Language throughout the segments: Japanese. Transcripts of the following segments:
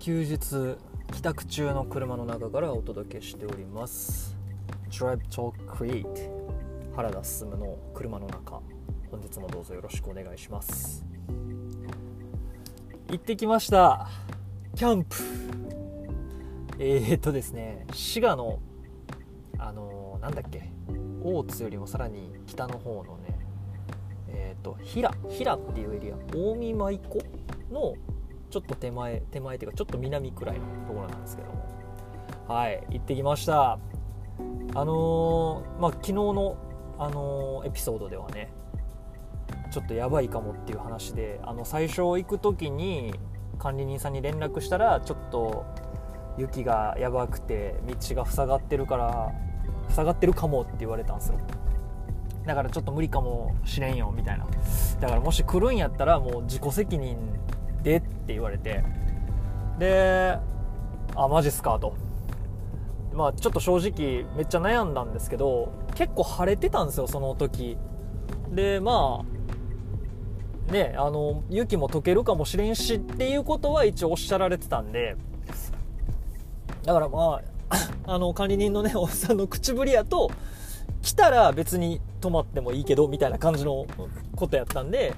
休日帰宅中の車の中からお届けしております。Drive Talk Create 原田進の車の中。本日もどうぞよろしくお願いします。行ってきました。キャンプ。えー、っとですね滋賀のあのー、なんだっけ。大津よりもさらに北の方のねえー、っと平平っていうエリア。近江舞子のちょっと手前手前っていうかちょっと南くらいのところなんですけども。はい行ってきました。あのー、まあ昨日の、あのー、エピソードではねちょっとやばいかもっていう話であの最初行く時に管理人さんに連絡したらちょっと雪がやばくて道が塞がってるから塞がってるかもって言われたんですよ。だからちょっと無理かもしれんよみたいな。だからもし来るんやったらもう自己責任でって言われて。であマジっすか？と。まあちょっと正直めっちゃ悩んだんですけど結構晴れてたんですよその時。でまあねあの雪も溶けるかもしれんしっていうことは一応おっしゃられてたんで。だからまあ あの管理人のねおっさんの口ぶりやと来たら別に泊まってもいいけどみたいな感じのことやったんで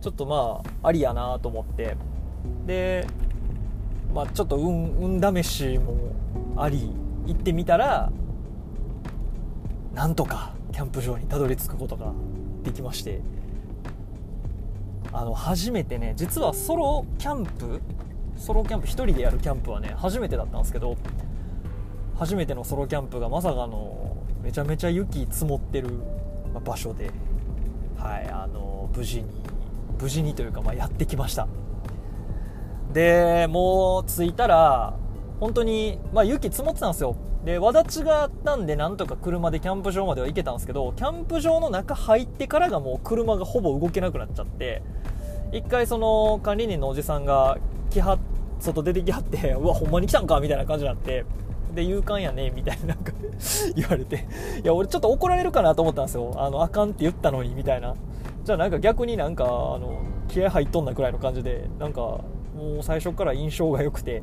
ちょっとまあありやなと思って。でまあちょっと運運試しもあり行ってみたらなんとかキャンプ場にたどり着くことができまして。あの初めてね実はソロキャンプソロキャンプ1人でやるキャンプはね初めてだったんですけど初めてのソロキャンプがまさかのめちゃめちゃ雪積もってる場所で、はい、あの無事に無事にというか、まあ、やってきました。でもう着いたら本当に、まあ、雪積もってたんですよ。で輪立ちがあったんでなんとか車でキャンプ場までは行けたんですけどキャンプ場の中入ってからがもう車がほぼ動けなくなっちゃって一回その管理人のおじさんが来は外出てきはってうわほんまに来たんかみたいな感じになってで勇敢やねみたいななんか 言われて。いや俺ちょっと怒られるかなと思ったんですよ。あのあかんって言ったのにみたいな。じゃあなんか逆になんかあの気合入っとんなくらいの感じでなんかもう最初から印象が良くて。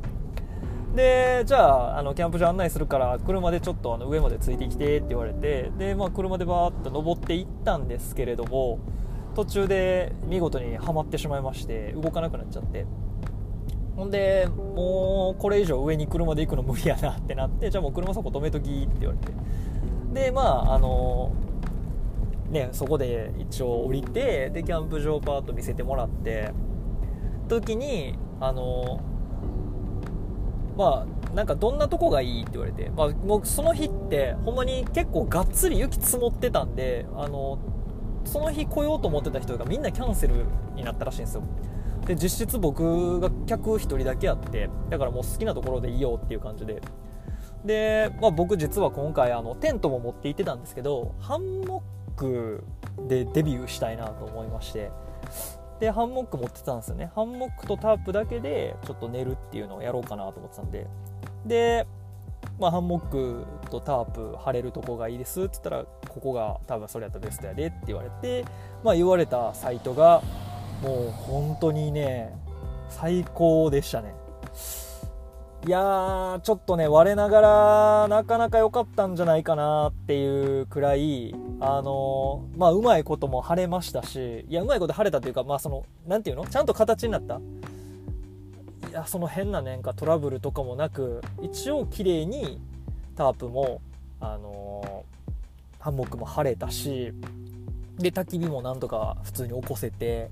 でじゃああのキャンプ場案内するから車でちょっとあの上までついてきてって言われて。で、まあ、車でバーッと登っていったんですけれども途中で見事にはまってしまいまして動かなくなっちゃって。ほんでもうこれ以上上に車で行くの無理やなってなってじゃあもう車そこ止めときって言われて。でまああのねそこで一応降りてでキャンプ場パート見せてもらって時にあのまあなんかどんなとこがいいって言われて、まあ、もうその日ってほんまに結構がっつり雪積もってたんであのその日来ようと思ってた人がみんなキャンセルになったらしいんですよ。で実質僕が客1人だけやってだからもう好きなところでいいよっていう感じで。で、まあ、僕実は今回あのテントも持って行ってたんですけどハンモックでデビューしたいなと思いまして。でハンモック持ってたんですよね。ハンモックとタープだけでちょっと寝るっていうのをやろうかなと思ってたんで。で、まあ、ハンモックとタープ貼れるとこがいいですって言ったらここが多分それやったらベストやでって言われて、まあ、言われたサイトがもう本当にね最高でしたね。いやーちょっとね我ながらなかなか良かったんじゃないかなっていうくらいあの、まあうまいことも晴れましたしいやうまいこと晴れたというかまあその何ていうの？ちゃんと形になった？いやその変なねんかトラブルとかもなく一応綺麗にタープもあの、ハンモックも晴れたしで焚き火もなんとか普通に起こせて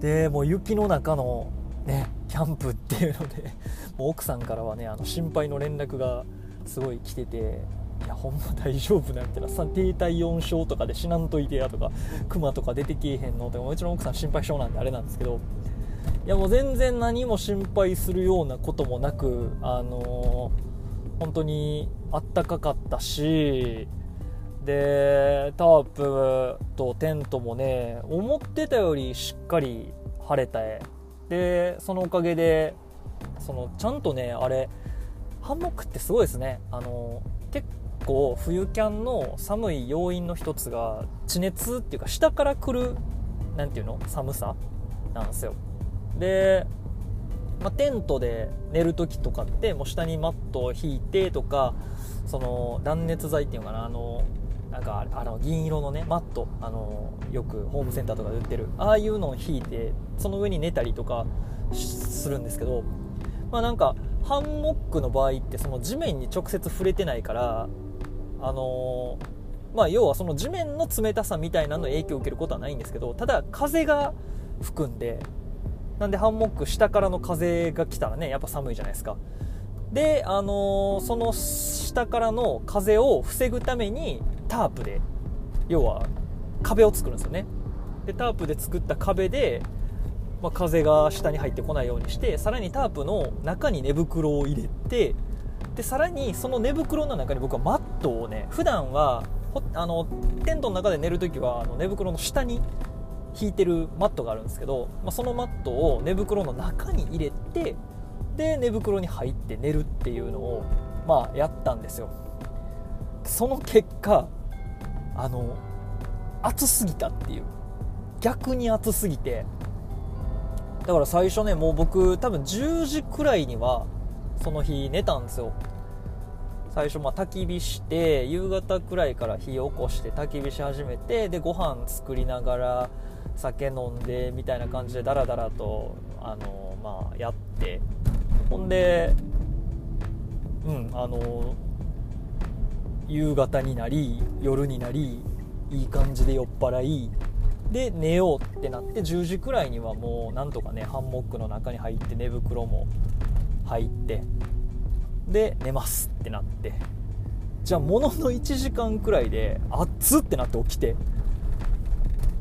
でもう雪の中のねキャンプっていうので もう奥さんからはねあの心配の連絡がすごい来てていやほんま大丈夫なみたいなさ低体温症とかで死なんといてやとかクマとか出てけえへんのとかもちろん奥さん心配性なんであれなんですけどいやもう全然何も心配するようなこともなくあのー、本当にあったかかったしでタープとテントもね思ってたよりしっかり晴れた。でそのおかげでそのちゃんとねあれハンモックってすごいですね。あの結構冬キャンの寒い要因の一つが地熱っていうか下から来る何ていうの？寒さなんですよ。でまあ、テントで寝る時とかってもう下にマットを引いてとかその断熱材っていうのかな？あのなんかあの銀色のねマットあのよくホームセンターとかで売ってるああいうのを引いてその上に寝たりとかするんですけどまあなんかハンモックの場合ってその地面に直接触れてないからあの、まあ要はその地面の冷たさみたいなの影響を受けることはないんですけどただ風が吹くんでなんでハンモック下からの風が来たらねやっぱ寒いじゃないですか。であの、その下からの風を防ぐためにタープで要は壁を作るんですよね。でタープで作った壁で、まあ、風が下に入ってこないようにしてさらにタープの中に寝袋を入れてでさらにその寝袋の中に僕はマットをね普段はあのテントの中で寝るときはあの寝袋の下に引いてるマットがあるんですけど、まあ、そのマットを寝袋の中に入れてで寝袋に入って寝るっていうのを、まあ、やったんですよ。その結果あの暑すぎたっていう。逆に暑すぎて。だから最初ねもう僕多分10時くらいにはその日寝たんですよ。最初まあ焚き火して夕方くらいから火起こして焚き火し始めてでご飯作りながら酒飲んでみたいな感じでダラダラとあのまあやって。ほんでうんあの夕方になり夜になりいい感じで酔っ払いで寝ようってなって10時くらいにはもうなんとかねハンモックの中に入って寝袋も入ってで寝ますってなって。じゃあものの1時間くらいで熱ってなって起きて。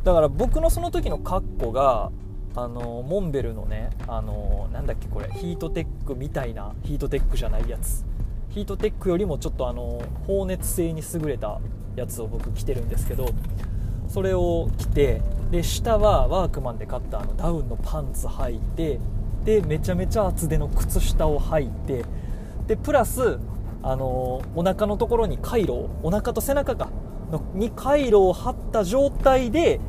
だから僕のその時の格好があのモンベルのねあのなんだっけこれヒートテックみたいなヒートテックじゃないやつ。ヒートテックよりもちょっとあの放熱性に優れたやつを僕着てるんですけどそれを着てで下はワークマンで買ったあのダウンのパンツ履いてでめちゃめちゃ厚手の靴下を履いてでプラスあのお腹のところにカイロをお腹と背中かのにカイロを貼った状態で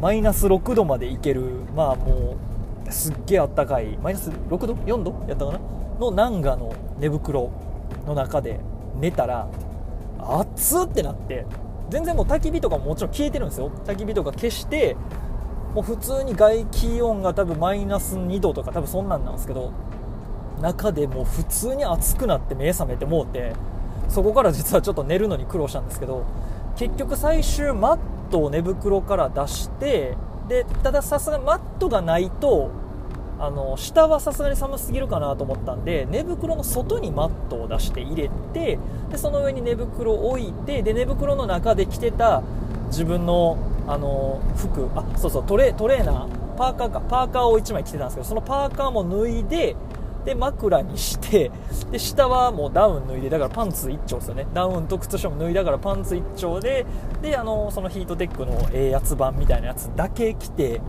マイナス6度までいけるまあもうすっげえあったかいマイナス6度？4度？やったかな？のナンガの寝袋の中で寝たら熱ってなって全然もう焚き火とかももちろん消えてるんですよ。焚き火とか消してもう普通に外気温が多分マイナス2度とか多分そんなんなんですけど中でもう普通に暑くなって目覚めてもうてそこから実はちょっと寝るのに苦労したんですけど結局最終マットを寝袋から出してでたださすがマットがないとあの下はさすがに寒すぎるかなと思ったんで寝袋の外にマットを出して入れてでその上に寝袋を置いてで寝袋の中で着てた自分のあの服あそうそうトレトレーナーパーカーかパーカーを1枚着てたんですけどそのパーカーも脱いでで枕にしてで下はもうダウン脱いでだからパンツ1丁ですよね。ダウンと靴下も脱いだからパンツ1丁でであのそのヒートテックのええやつ版みたいなやつだけ着て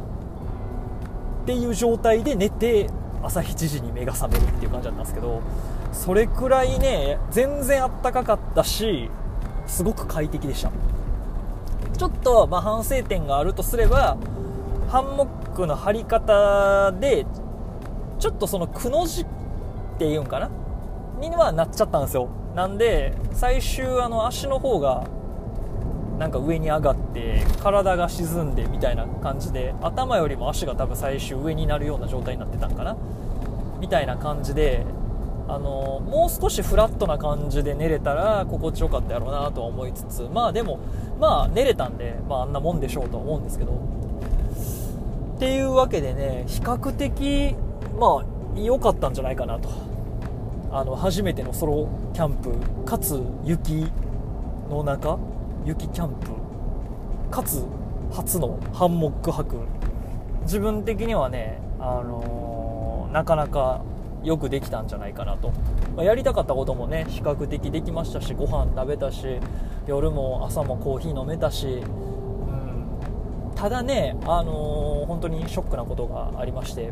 っていう状態で寝て朝7時に目が覚めるっていう感じだったんですけどそれくらいね全然あったかかったしすごく快適でした。ちょっと、まあ、反省点があるとすればハンモックの張り方でちょっとそのくの字っていうんかな？にはなっちゃったんですよ。なんで最終あの足の方がなんか上に上がって体が沈んでみたいな感じで頭よりも足が多分最終上になるような状態になってたんかな？みたいな感じであのもう少しフラットな感じで寝れたら心地よかったやろうなとは思いつつまあでもまあ寝れたんで、まあ、あんなもんでしょうとは思うんですけど。っていうわけでね比較的まあ良かったんじゃないかなと。あの初めてのソロキャンプかつ雪の中雪キャンプかつ初のハンモック泊自分的にはね、あのー、なかなかよくできたんじゃないかなと、まあ、やりたかったこともね比較的できましたしご飯食べたし夜も朝もコーヒー飲めたし、うん、ただね、あのー、本当にショックなことがありまして。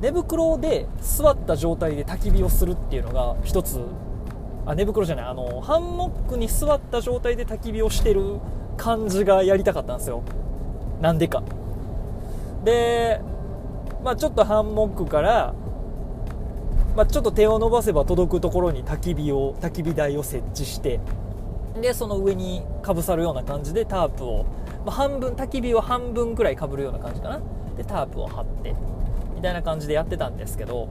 寝袋で座った状態で焚き火をするっていうのが一つあ寝袋じゃない。あのハンモックに座った状態で焚き火をしてる感じがやりたかったんですよ。なんでか。でまあ、ちょっとハンモックから、まあ、ちょっと手を伸ばせば届くところに焚き火を焚き火台を設置してでその上にかぶさるような感じでタープを、まあ、半分焚き火を半分くらいかぶるような感じかな。でタープを張ってみたいな感じでやってたんですけど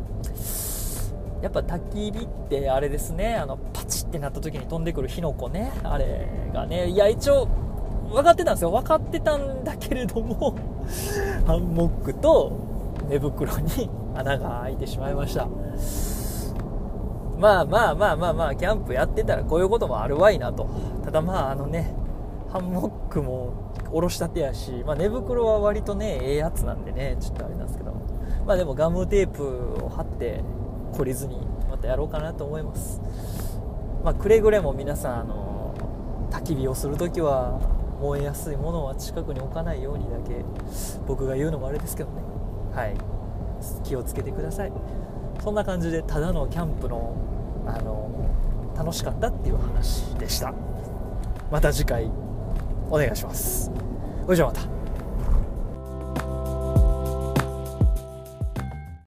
やっぱ焚き火ってあれですねあのパチってなった時に飛んでくる火の粉ねあれがねいや一応分かってたんですよ。分かってたんだけれども ハンモックと寝袋に穴が開いてしまいました。まあまあまあまあまあキャンプやってたらこういうこともあるわいなと。ただまああのねハンモックも下ろしたてやし、まあ、寝袋は割とねええやつなんでねちょっとあれなんですけどまあでもガムテープを貼って懲りずにまたやろうかなと思います。まあくれぐれも皆さんあの焚き火をするときは燃えやすいものは近くに置かないようにだけ僕が言うのもあれですけどね。はい。気をつけてください。そんな感じでただのキャンプのあの楽しかったっていう話でした。また次回お願いします。それじゃあまた。